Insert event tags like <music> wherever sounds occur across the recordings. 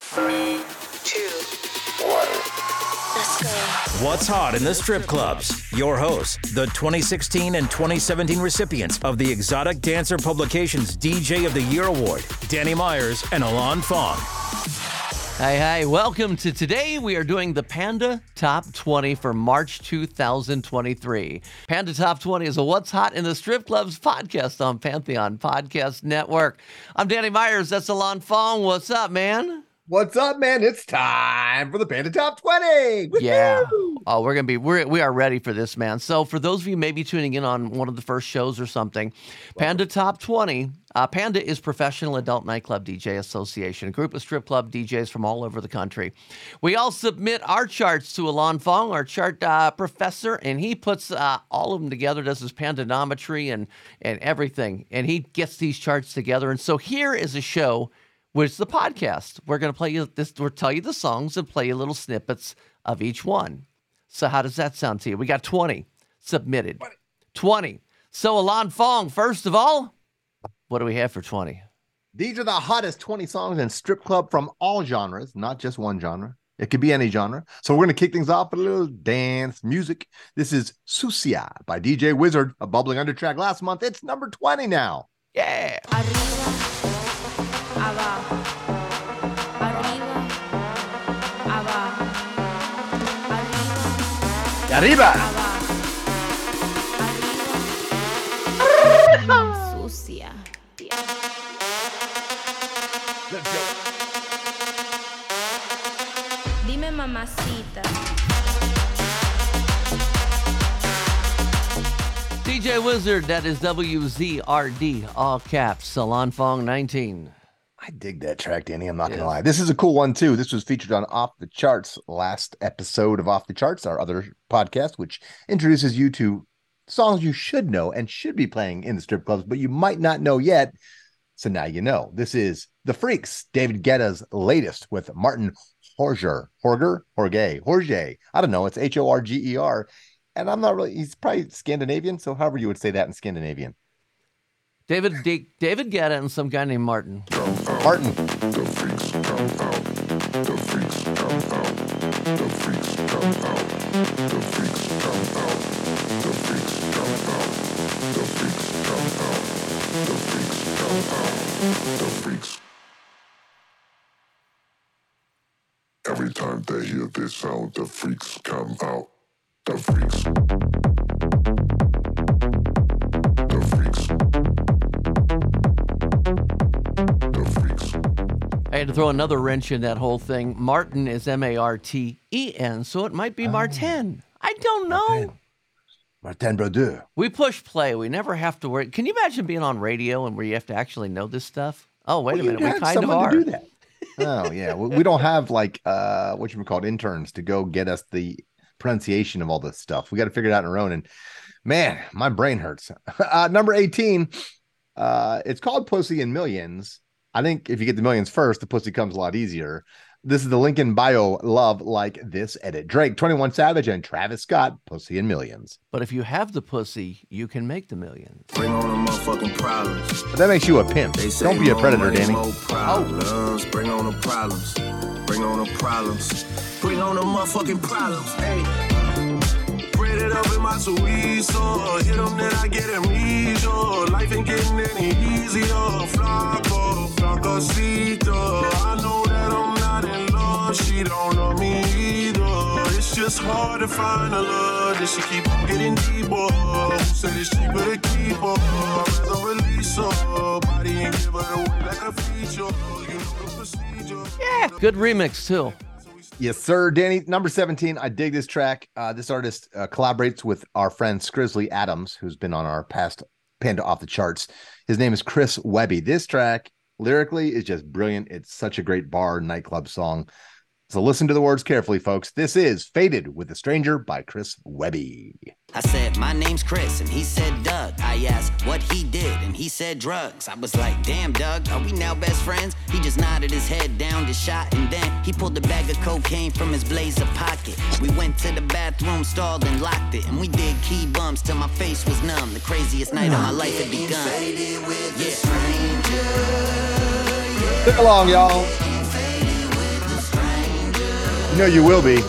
Three, two, one. Let's go. What's hot in the strip clubs? Your hosts, the 2016 and 2017 recipients of the Exotic Dancer Publications DJ of the Year Award, Danny Myers and Alon Fong. Hey, hey, welcome to today. We are doing the Panda Top 20 for March 2023. Panda Top 20 is a What's Hot in the Strip Clubs podcast on Pantheon Podcast Network. I'm Danny Myers. That's Alon Fong. What's up, man? What's up, man? It's time for the Panda Top 20. Woo-hoo! Yeah. Oh, we're gonna be we're we are ready for this, man. So for those of you maybe tuning in on one of the first shows or something, Panda Top 20. Uh, Panda is Professional Adult Nightclub DJ Association, a group of strip club DJs from all over the country. We all submit our charts to Alon Fong, our chart uh, professor, and he puts uh, all of them together, does his pandanometry and and everything, and he gets these charts together. And so here is a show which is the podcast. We're going to play you this, we'll tell you the songs and play you little snippets of each one. So, how does that sound to you? We got 20 submitted. 20. 20. So, Alon Fong, first of all, what do we have for 20? These are the hottest 20 songs in strip club from all genres, not just one genre. It could be any genre. So, we're going to kick things off with a little dance music. This is Sucia by DJ Wizard, a bubbling under track last month. It's number 20 now. Yeah. Arriba. arriba, arriba. Sucia. Let's go. Dime mamacita. DJ Wizard, that is WZRD, all caps, Alon Fong 19. Dig that track, Danny. I'm not going to lie. This is a cool one, too. This was featured on Off the Charts last episode of Off the Charts, our other podcast, which introduces you to songs you should know and should be playing in the strip clubs, but you might not know yet. So now you know. This is The Freaks, David Guetta's latest with Martin Horger. Horger? Horge. Horge. I don't know. It's H O R G E R. And I'm not really, he's probably Scandinavian. So however you would say that in Scandinavian. David D- David Guetta and some guy named Martin. Martin. The freaks come out. The freaks come out. The freaks come out. The freaks come out. The freaks come out. The freaks come out. The freaks come out. The freaks. Every time they hear this sound, the freaks come out. The freaks. I had to throw another wrench in that whole thing. Martin is M A R T E N, so it might be Martin. I don't know. Martin Brodeur. We push play. We never have to worry. Can you imagine being on radio and where you have to actually know this stuff? Oh, wait a minute. We kind of are. to do that. oh yeah, we, we don't have like uh what you would call interns to go get us the pronunciation of all this stuff. We got to figure it out on our own. And man, my brain hurts. <laughs> uh, number eighteen, uh, it's called Pussy in Millions. I think if you get the millions first, the pussy comes a lot easier. This is the Lincoln Baio Love Like This edit. Drake, 21 Savage, and Travis Scott, Pussy and Millions. But if you have the pussy, you can make the millions. Bring on the motherfucking problems. But that makes you a pimp. They Don't be a predator, Danny. more problems. Bring on the problems. Bring on the problems. Bring on the motherfucking problems. Hey. It up in my. Hit them, then I get amnesia. Oh. Life ain't getting any easier. Flaco, flacosito. I know that I'm not in love. She don't know me either. It's just hard to find a love she keep on getting deeper. Said it's cheaper to keep her? I'd rather release her. Body give her away like a feature. You know the procedure. Yeah, good remix too. Yes, sir. Danny, number 17. I dig this track. Uh, this artist uh, collaborates with our friend Scrizzly Adams, who's been on our past Panda Off the Charts. His name is Chris Webby. This track lyrically is just brilliant. It's such a great bar nightclub song. So listen to the words carefully, folks. This is Faded with a Stranger by Chris Webby. I said, My name's Chris, and he said Doug. I asked what he did, and he said drugs. I was like, Damn, Doug, are we now best friends? He just nodded his head down the shot, and then he pulled a bag of cocaine from his blazer pocket. We went to the bathroom, stalled, and locked it. And we did key bumps till my face was numb. The craziest night of my life had begun. Yeah. Stick along, y'all. You know you will be.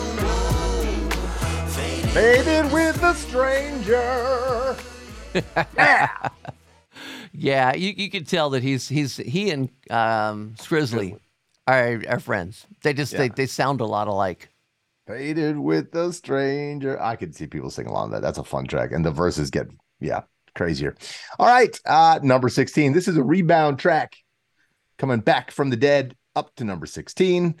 Faded with a stranger. <laughs> Yeah, you, you can tell that he's he's he and um, Scrizzly are, are friends. They just they, they sound a lot alike. Faded with a stranger. I could see people sing along that. That's a fun track. And the verses get, yeah, crazier. All right. Uh, number 16. This is a rebound track coming back from the dead up to number 16.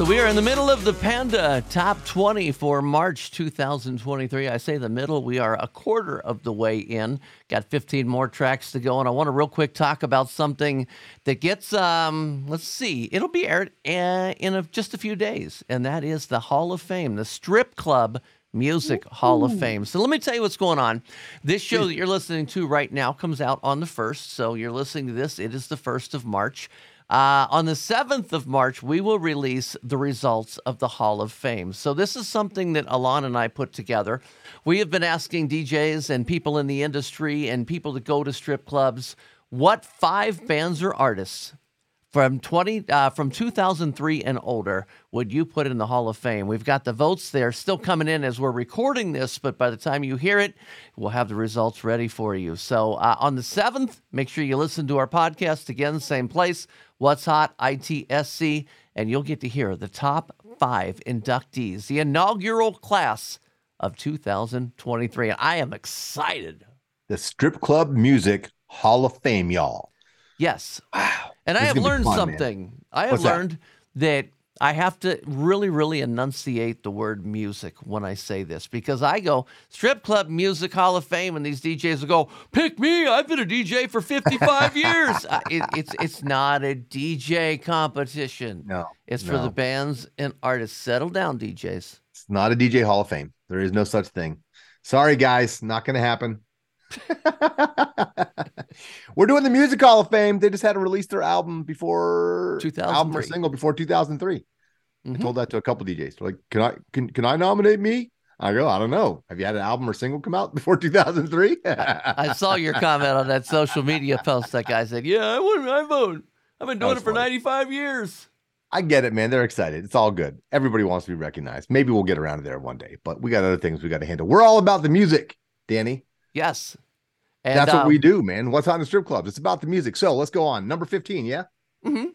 So we are in the middle of the Panda Top 20 for March 2023. I say the middle. We are a quarter of the way in. Got 15 more tracks to go, and I want to real quick talk about something that gets. Um, let's see, it'll be aired uh, in a, just a few days, and that is the Hall of Fame, the Strip Club Music Hall of Fame. So let me tell you what's going on. This show that you're listening to right now comes out on the first. So you're listening to this. It is the first of March. Uh, on the 7th of March, we will release the results of the Hall of Fame. So, this is something that Alon and I put together. We have been asking DJs and people in the industry and people that go to strip clubs what five bands or artists from 20 uh, from 2003 and older would you put in the Hall of Fame? We've got the votes there still coming in as we're recording this, but by the time you hear it, we'll have the results ready for you. So uh, on the 7th, make sure you listen to our podcast again, same place, What's Hot ITSC, and you'll get to hear the top five inductees, the inaugural class of 2023. And I am excited. The Strip Club Music Hall of Fame, y'all. Yes. Wow. And I This is have learned fun, man. something. I have What's that? learned that? I have to really, really enunciate the word music when I say this because I go strip club music hall of fame and these DJs will go, pick me. I've been a DJ for 55 years. Uh, it, it's it's not a DJ competition. No, It's for the bands and artists. Settle down, DJs. It's not a DJ Hall of Fame. There is no such thing. Sorry, guys, not going to happen. <laughs> We're doing the Music Hall of Fame. They just had to release their album before album or single before 2003. I Mhm. told that to a couple DJs. They're like, "Can I can can I nominate me?" I go, "I don't know. Have you had an album or single come out before 2003?" <laughs> I saw your comment on that social media post. That guy said, "Yeah, I would. I vote. I've been doing it for funny. 95 years." I get it, man. They're excited. It's all good. Everybody wants to be recognized. Maybe we'll get around to there one day, but we got other things we got to handle. We're all about the music, Danny. Yes. And, That's what um, we do, man. What's on the strip clubs? It's about the music. So let's go on. Number 15, yeah? Mhm.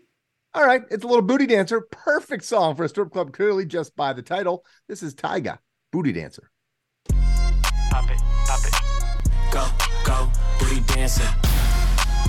All right. It's a little booty dancer. Perfect song for a strip club, clearly just by the title. This is Tyga, Booty Dancer. Pop it, pop it. Go, go, booty dancing.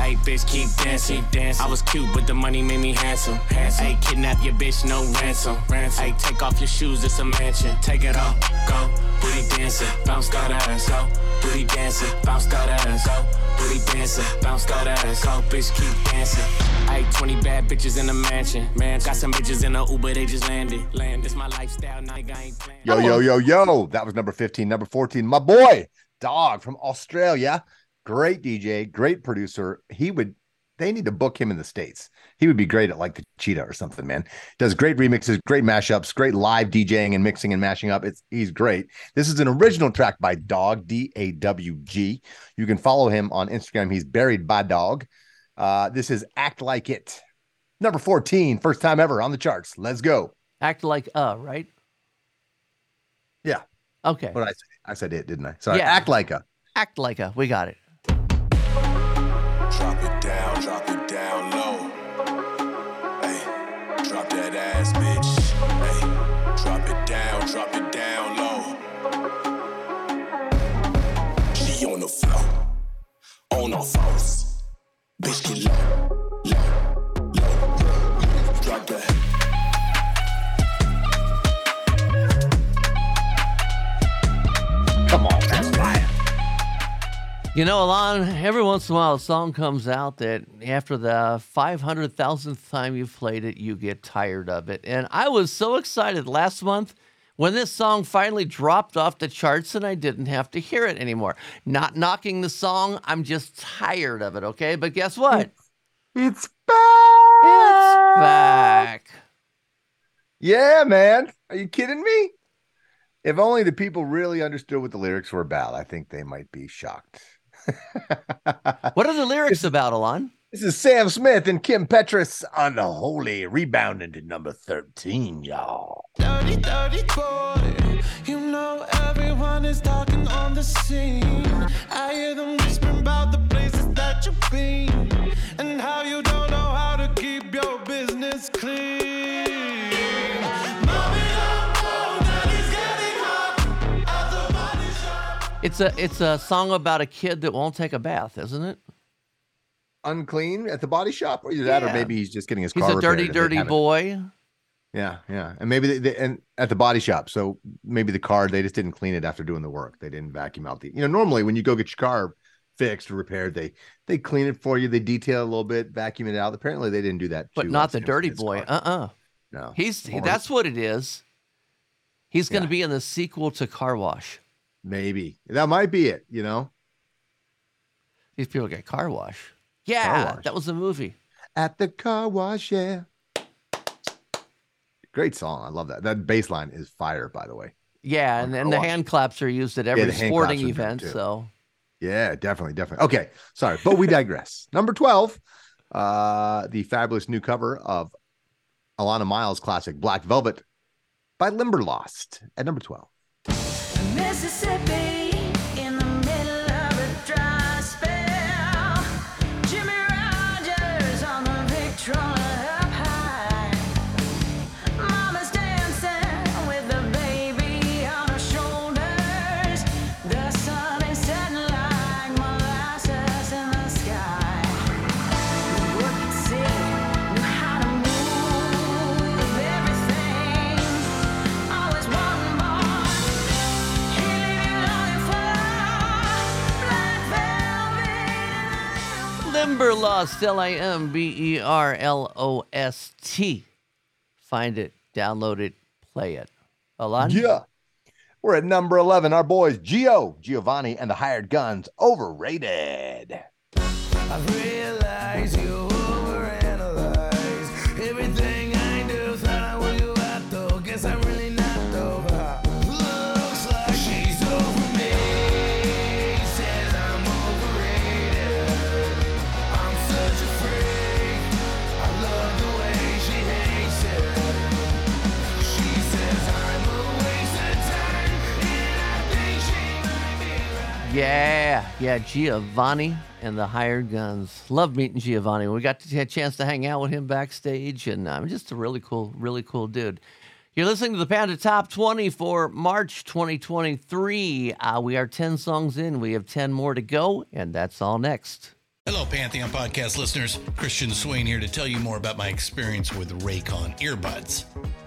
Hey, bitch, keep dancing, dancing. I was cute, but the money made me handsome. handsome. Hey, kidnap your bitch, no ransom. ransom. Hey, take off your shoes, it's a mansion. Take it off, go, booty dancing, bounce that ass, go, booty dancing, bounce that ass, go, booty dancing, bounce that ass, go, bitch, keep dancing. Hey, 20 bad bitches in a mansion, man. Got some bitches in a Uber, they just landed. Land, this my lifestyle, nigga, I ain't playing. Yo, yo, yo, yo. That was number 15. Number 14, my boy, DAWG from Australia. Great DJ, great producer. He would, they need to book him in the States. He would be great at like the Cheetah or something, man. Does great remixes, great mashups, great live DJing and mixing and mashing up. It's he's great. This is an original track by DAWG, D A W G. You can follow him on Instagram. He's buried by Dog. Uh, this is Act Like It. Number 14, first time ever on the charts. Let's go. Act like uh, right? Yeah. Okay. What did I? I said it, didn't I? Sorry. Yeah. Act like a. Act like a. We got it. Bitch, get low, low, low. Drop that. Come on, that's fire. You know, Alon, every once in a while a song comes out that after the 500,000th time you've played it, you get tired of it. And I was so excited last month when this song finally dropped off the charts and I didn't have to hear it anymore. Not knocking the song, I'm just tired of it, okay? But guess what? It's back. It's back. Yeah, man. Are you kidding me? If only the people really understood what the lyrics were about, I think they might be shocked. <laughs> What are the lyrics about, Alon? This is Sam Smith and Kim Petras on the Holy rebounding to number 13, y'all. Dirty, dirty boy. You know everyone is talking on the scene. I hear them whispering about the places that you've been and how you don't know how to keep your business clean. Mommy, I'm old, daddy's getting hot at the body shop. It's a it's a song about a kid that won't take a bath, isn't it? Unclean at the body shop, or that, or maybe he's just getting his He's car a dirty, repaired and they dirty boy. Yeah, yeah, and maybe they, they and at the body shop, so maybe the car they just didn't clean it after doing the work. They didn't vacuum out the. You know, normally when you go get your car fixed or repaired, they they clean it for you, they detail a little bit, vacuum it out. Apparently, they didn't do that. But not the dirty boy. Uh uh No, He's that's what it is. He's going to Yeah. be in the sequel to Car Wash. maybe that might be it. You know, These people get car wash. Yeah, that was a movie. at the car wash, yeah. Great song, I love that. That bass line is fire, by the way. Yeah, and, Car and the Wash. hand claps are used at every the hand sporting claps are good, event. So Yeah, definitely, definitely. Okay, sorry, but we digress. <laughs> Number 12, uh, the fabulous new cover of Alannah Myles' classic Black Velvet by Limberlost at number 12. Mississippi Limberlost, L I M B E R L O S T. Find it, download it, play it. Alon? Yeah. We're at number 11. Our boys, Gio, Giovannie, and the Hired Guns, overrated. Yeah, yeah, Giovannie and the Hired Guns. Love meeting Giovannie. We got a chance to hang out with him backstage, and I'm just a really cool, really cool dude. You're listening to the Panda Top 20 for March 2023. Uh, we are 10 songs in. We have 10 more to go, and that's all next. Hello, Pantheon podcast listeners. Christian Swain here to tell you more about my experience with Raycon earbuds.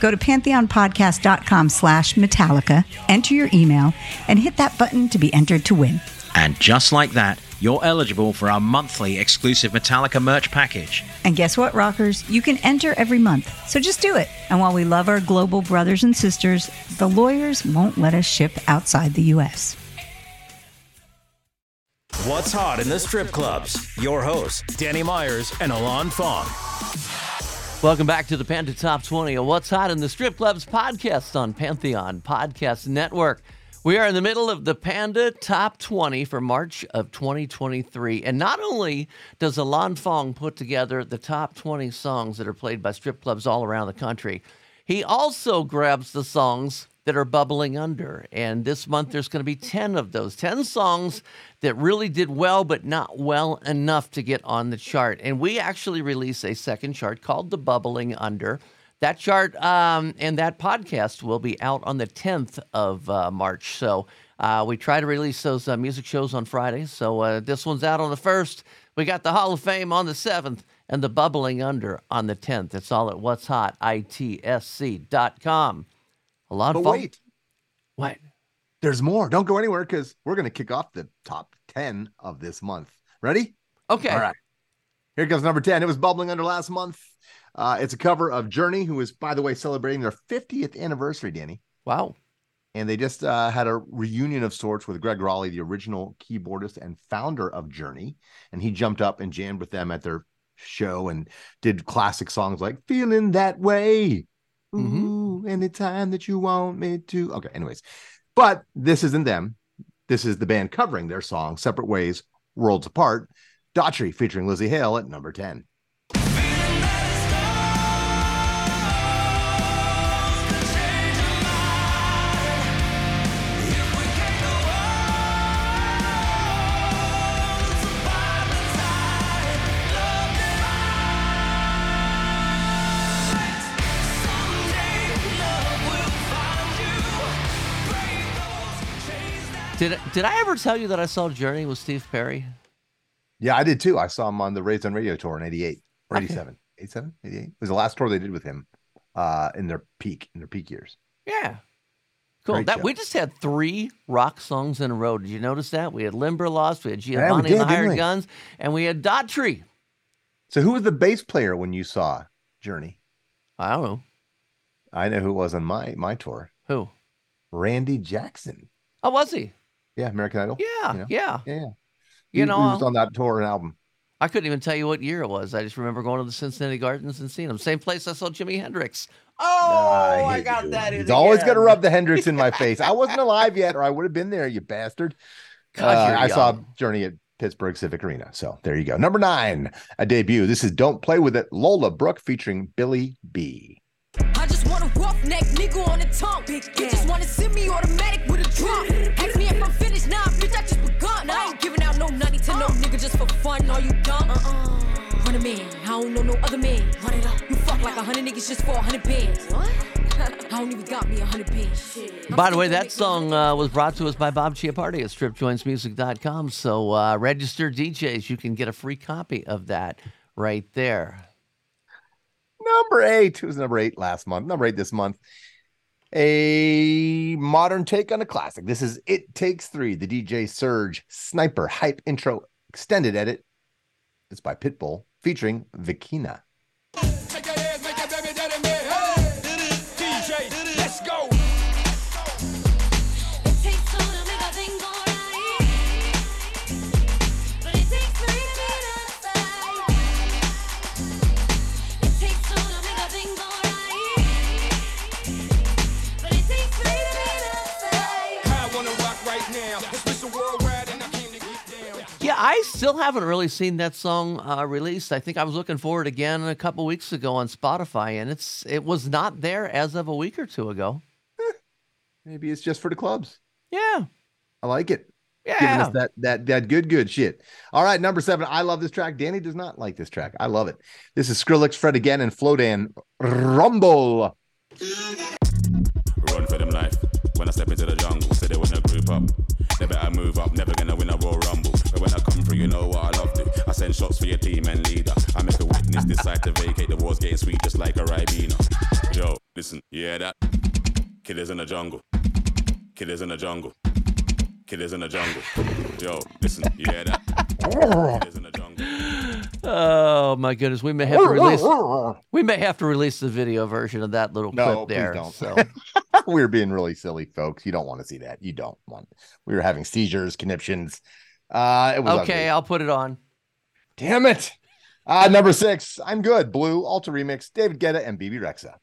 Go to pantheonpodcast.com slash Metallica, enter your email, and hit that button to be entered to win. And just like that, you're eligible for our monthly exclusive Metallica merch package. And guess what, rockers? You can enter every month. So just do it. And while we love our global brothers and sisters, the lawyers won't let us ship outside the U.S. What's hot in the strip clubs? Your hosts, Danny Myers and Alon Fong. Welcome back to the Panda Top 20 of What's Hot in the Strip Clubs podcast on Pantheon Podcast Network. We are in the middle of the Panda Top 20 for March of 2023. And not only does Alon Fong put together the top 20 songs that are played by strip clubs all around the country, he also grabs the songs that are bubbling under. And this month there's going to be 10 of those 10 songs that really did well, but not well enough to get on the chart. And we actually release a second chart called The Bubbling Under. That chart um, and that podcast will be out on the 10th of uh, March. So uh, we try to release those uh, music shows on Fridays. So uh, this one's out on the 1st. We got the Hall of Fame on the 7th and the Bubbling Under on the 10th. It's all at what's hot, itsc.com. A lot But of fun. wait, What? there's more. Don't go anywhere because we're going to kick off the top 10 of this month. Ready? Okay. All right. Here comes number 10. It was bubbling under last month. Uh, it's a cover of Journey, who is, by the way, celebrating their 50th anniversary, Danny. Wow. And they just uh, had a reunion of sorts with Gregg Rolie, the original keyboardist and founder of Journey. And he jumped up and jammed with them at their show and did classic songs like Feeling That Way. Ooh, anytime that you want me to. Okay, anyways. But this isn't them. This is the band covering their song, Separate Ways, Worlds Apart. Daughtry featuring Lzzy Hale at number 10. Did, did I ever tell you that I saw Journey with Steve Perry? Yeah, I did too. I saw him on the Raised on Radio tour in 88 or Okay. 87. 87? 88? It was the last tour they did with him uh, in their peak, in their peak years. Yeah. Cool. Great That show. we just had three rock songs in a row. Did you notice that? We had Limberlost, we had Yeah, Giovannie did, and the Hired? Guns, and we had Daughtry. So who was the bass player when you saw Journey? I don't know. I know who was on my my tour. Who? Randy Jackson. Oh, was he? Yeah, American Idol. Yeah, You know? yeah. Yeah, yeah. You He- know, he was on that tour and album. I couldn't even tell you what year it was. I just remember going to the Cincinnati Gardens and seeing him. Same place I saw Jimi Hendrix. Oh, I, hate got you. that in He's always gonna rub the <laughs> Hendrix in my face. I wasn't alive yet, or I would have been there, you bastard. God, Uh, I saw. Journey at Pittsburgh Civic Arena. So there you go. Number nine, a debut. This is Don't Play With It, Lola Brooke featuring Billy B. I want a roughneck nigga on the tongue. You just wanna send me automatic with a drum. <laughs> Ask me if I'm finished, nah, bitch, I just begun. I ain't giving out no nutty to no nigga just for fun. Are you dumb? Uh-uh. Run a man, I don't know no other man. Run it up. You fuck like a hundred niggas just for a hundred bands. What? <laughs> I don't even got me a hundred bands. By the way, that song uh, was brought to us by Bob Chiappardi at stripjointsmusic.com. So uh, registered DJs, you can get a free copy of that right there. Number eight. Who was number eight last month? Number eight this month. A modern take on a classic. This is It Takes Three, the DJ Serg Sniper Hype Intro Extended Edit. It's by Pitbull featuring Vikina. Yeah, I still haven't really seen that song uh, released. I think I was looking for it again a couple weeks ago on Spotify, and it's it was not there as of a week or two ago. <laughs> Maybe it's just for the clubs. Yeah, I like it. Yeah. Giving us that that that good good shit. All right, number seven. I love this track. Danny does not like this track. I love it. This is Skrillex, Fred again, and Flowdan Rumble. When I step into the jungle, say they wanna group up. They better move up, never gonna win a Royal Rumble. But when I come through, you know what I love to. I send shots for your team and leader. I make a witness decide to vacate. The war's getting sweet just like a Ribena. Yo, listen, yeah that? Killers in the jungle. Killers in the jungle. Killers in the jungle. Yo, listen, yeah that? Killers in the jungle. Oh my goodness, we may have to release <laughs> we may have to release the video version of that little No, clip there. please don't. So we <laughs> were being really silly, folks. You don't want to see that. You don't want. We were having seizures, conniptions. Uh, it was okay, ugly. I'll put it on. Damn it. Uh, number six. I'm good. Blue Ultra Remix. David Guetta and Bebe Rexha.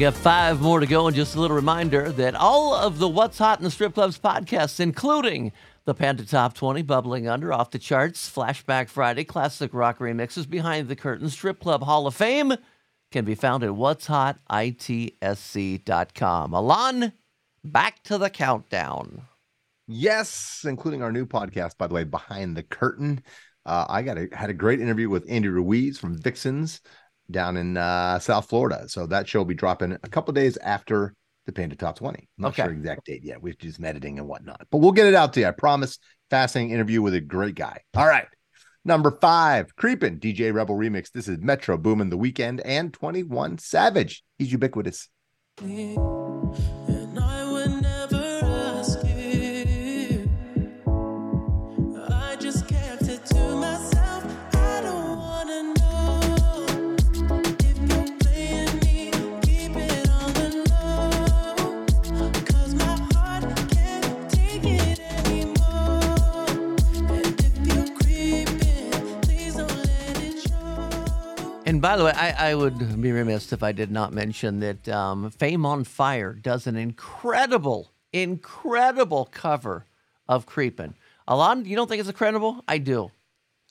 We got five more to go, and just a little reminder that all of the What's Hot in the Strip Clubs podcasts, including the Panda Top 20, Bubbling Under, Off the Charts, Flashback Friday, Classic Rock Remixes, Behind the Curtain, Strip Club Hall of Fame, can be found at what's hot itsc.com. Alon, back to the countdown. Yes, including our new podcast, by the way, Behind the Curtain. Uh, I got a, had a great interview with Andy Ruiz from Vixens down in uh, South Florida. So that show will be dropping a couple days after the Panda Top 20. I'm not Okay. sure exact date yet. We've just editing and whatnot, but we'll get it out to you. I promise. Fascinating interview with a great guy. All right. Number five, Creepin' DJ Rebel Remix. This is Metro Boomin' The Weeknd and 21 Savage. He's ubiquitous. And by the way, I, I would be remiss if I did not mention that um, Fame on Fire does an incredible, incredible cover of Creepin'. Alon, you don't think it's incredible? I do.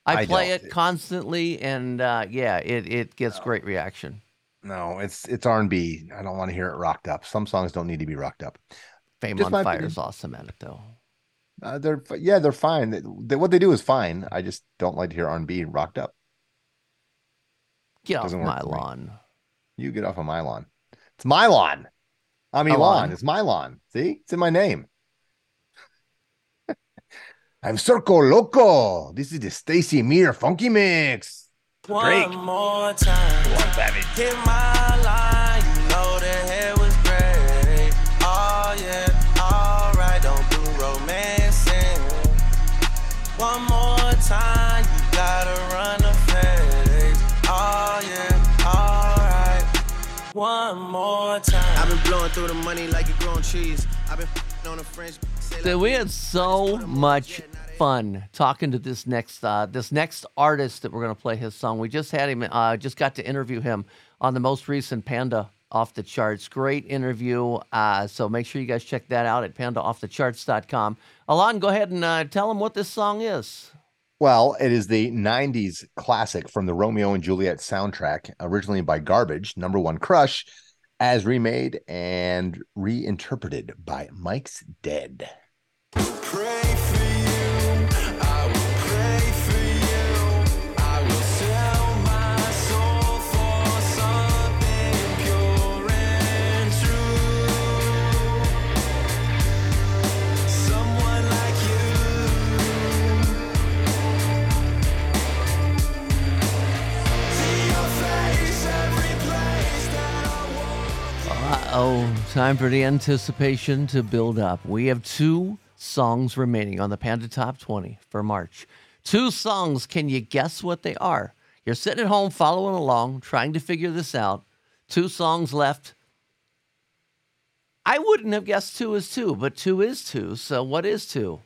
I I play it constantly, and uh, yeah, it, it gets great reaction. No, it's it's R&B. I don't want to hear it rocked up. Some songs don't need to be rocked up. Fame Just on Fire opinion. is awesome at it, though. Uh, they're yeah, they're fine. They, they- what they do is fine. I just don't like to hear R&B rocked up. Get off Doesn't my for me. lawn. You get off of my lawn. It's my lawn. I'm Alon. Alon. Oh, it's my lawn. See, it's in my name. <laughs> I'm Circo Loco. This is the Stacy Mier Funky Mix. Drake. One more time. Hit my line. You know the hair was great. Oh yeah, alright. Don't do romancing. One more One more time. I've been blowing through the money like you growing trees. I've been on a French. say like we had so much fun talking to this next uh, this next artist that we're going to play his song. We just had him, uh, just got to interview him on the most recent Panda Off the Charts. Great interview. Uh, so make sure you guys check that out at pandaoffthecharts.com. Alon, go ahead and uh, tell him what this song is. Well, it is the 90s classic from the Romeo and Juliet soundtrack, originally by Garbage, number one crush, as remade and reinterpreted by Mike's Dead. Oh, time for the anticipation to build up. We have two songs remaining on the Panda Top 20 for March. Two songs. Can you guess what they are? You're sitting at home following along, trying to figure this out. Two songs left. I wouldn't have guessed two is two, but two is two. So what is two?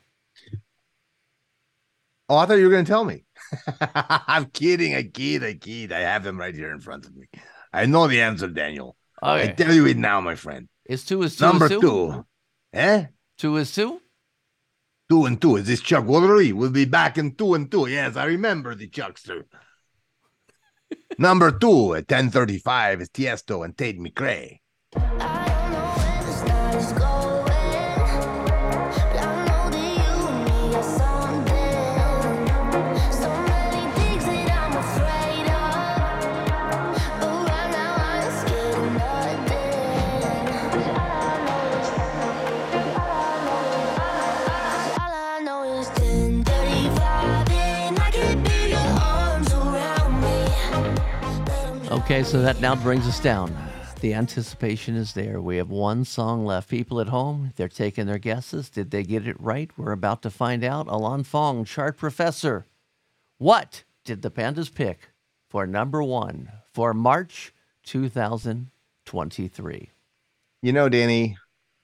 Oh, I thought you were going to tell me. <laughs> I'm kidding. I kid. I kid. I have them right here in front of me. I know the answer, Daniel. I tell you it now, my friend. It's two is two Number is two? two. Eh? Two is two? Two and two. Is this Chuck Woolery? We'll be back in two and two. Yes, I remember the Chuckster. <laughs> Number two at 1035 is Tiesto and Tate McRae. Okay, so that now brings us down. The anticipation is there. We have one song left. People at home, they're taking their guesses. Did they get it right? We're about to find out. Alon Fong, chart professor. What did the Pandas pick for number one for March 2023? You know, Danny,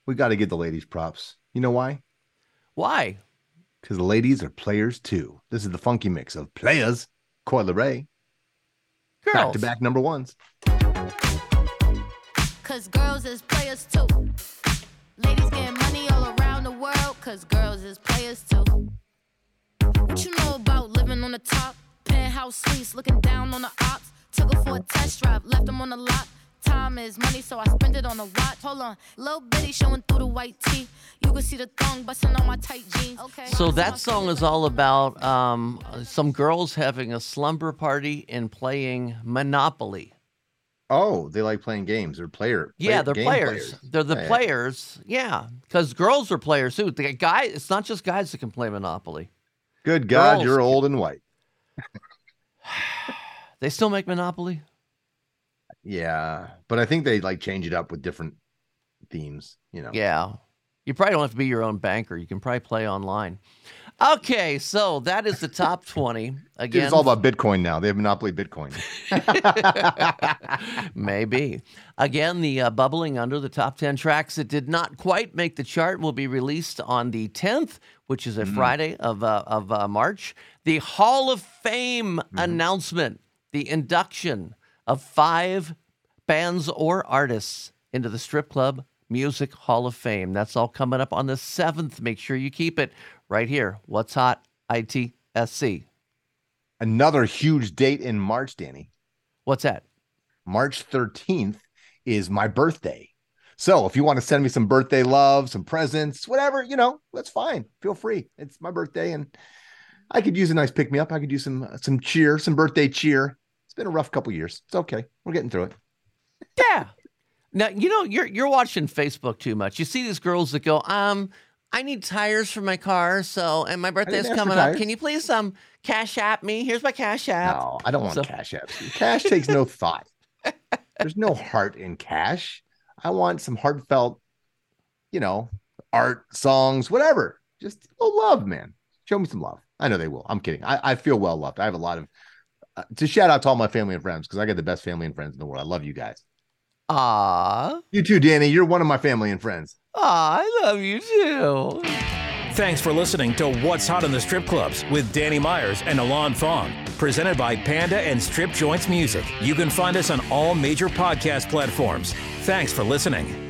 we got to give the ladies props. You know why? Why? Because the ladies are players too. This is the funky mix of players, Coi Leray, back Girls. to back number ones. Cause girls is players too. Ladies getting money all around the world, cause girls is players too. What you know about living on the top? Penthouse suites, looking down on the ops. Took her for a test drive, left them on the lot. Time is money, so I spend it on a watch. Hold on, little bitty showing through the white tee. You can see the thong busting on my tight jeans. Okay. So that song is all about um, some girls having a slumber party and playing Monopoly. Oh, they like playing games. They're player. Yeah, play- they're game players. They're the Yeah, yeah. players. Yeah, because girls are players too. The guy, it's not just guys that can play Monopoly. Good God, Girls you're old and white. <sighs> They still make Monopoly. Yeah, but I think they like change it up with different themes. You know. Yeah, you probably don't have to be your own banker. You can probably play online. Okay, so that is the top twenty. <laughs> Dude, Again, it's all about Bitcoin now. They have Monopoly Bitcoin. <laughs> Maybe. Again, the uh, bubbling under the top 10 tracks that did not quite make the chart will be released on the 10th, which is a Friday of, uh, of uh, March. The Hall of Fame announcement, the induction of five bands or artists into the Strip Club Music Hall of Fame. That's all coming up on the 7th. Make sure you keep it right here. What's Hot? ITSC. Another huge date in March, Danny. What's that? March 13th is my birthday. So if you want to send me some birthday love, some presents, whatever, you know, that's fine. Feel free. It's my birthday and I could use a nice pick me up. I could use some uh, some cheer, some birthday cheer. It's been a rough couple years. It's okay. We're getting through it. Yeah. Now you know you're you're watching Facebook too much. You see these girls that go, um, I need tires for my car, so and my birthday's ask for coming up. Can you please um cash app me? Here's my cash app. No, I don't want So- cash apps. Cash takes no <laughs> thought. There's no heart in cash. I want some heartfelt, you know, art, songs, whatever. Just a love, man. Show me some love. I know they will. I'm kidding. I, I feel well loved. I have a lot of uh, to shout out to all my family and friends because I got the best family and friends in the world. I love you guys. Ah, You too, Danny. You're one of my family and friends. ah, I love you too. Thanks for listening to What's Hot in the Strip Clubs with Danny Myers and Alon Fong, presented by Panda and Strip Joints Music. You can find us on all major podcast platforms. Thanks for listening.